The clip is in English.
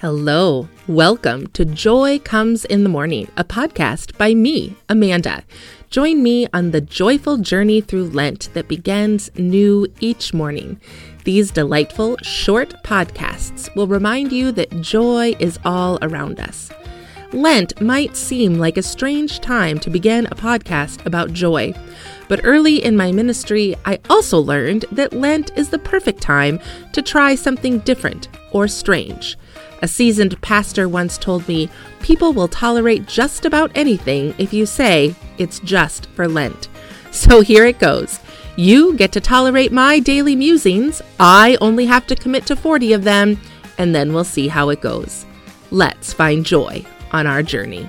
Hello, welcome to Joy Comes in the Morning, a podcast by me, Amanda. Join me on the joyful journey through Lent that begins new each morning. These delightful, short podcasts will remind you that joy is all around us. Lent might seem like a strange time to begin a podcast about joy, but early in my ministry, I also learned that Lent is the perfect time to try something different or strange. A seasoned pastor once told me people will tolerate just about anything if you say it's just for Lent. So here it goes. You get to tolerate my daily musings. I only have to commit to 40 of them, and then we'll see how it goes. Let's find joy on our journey.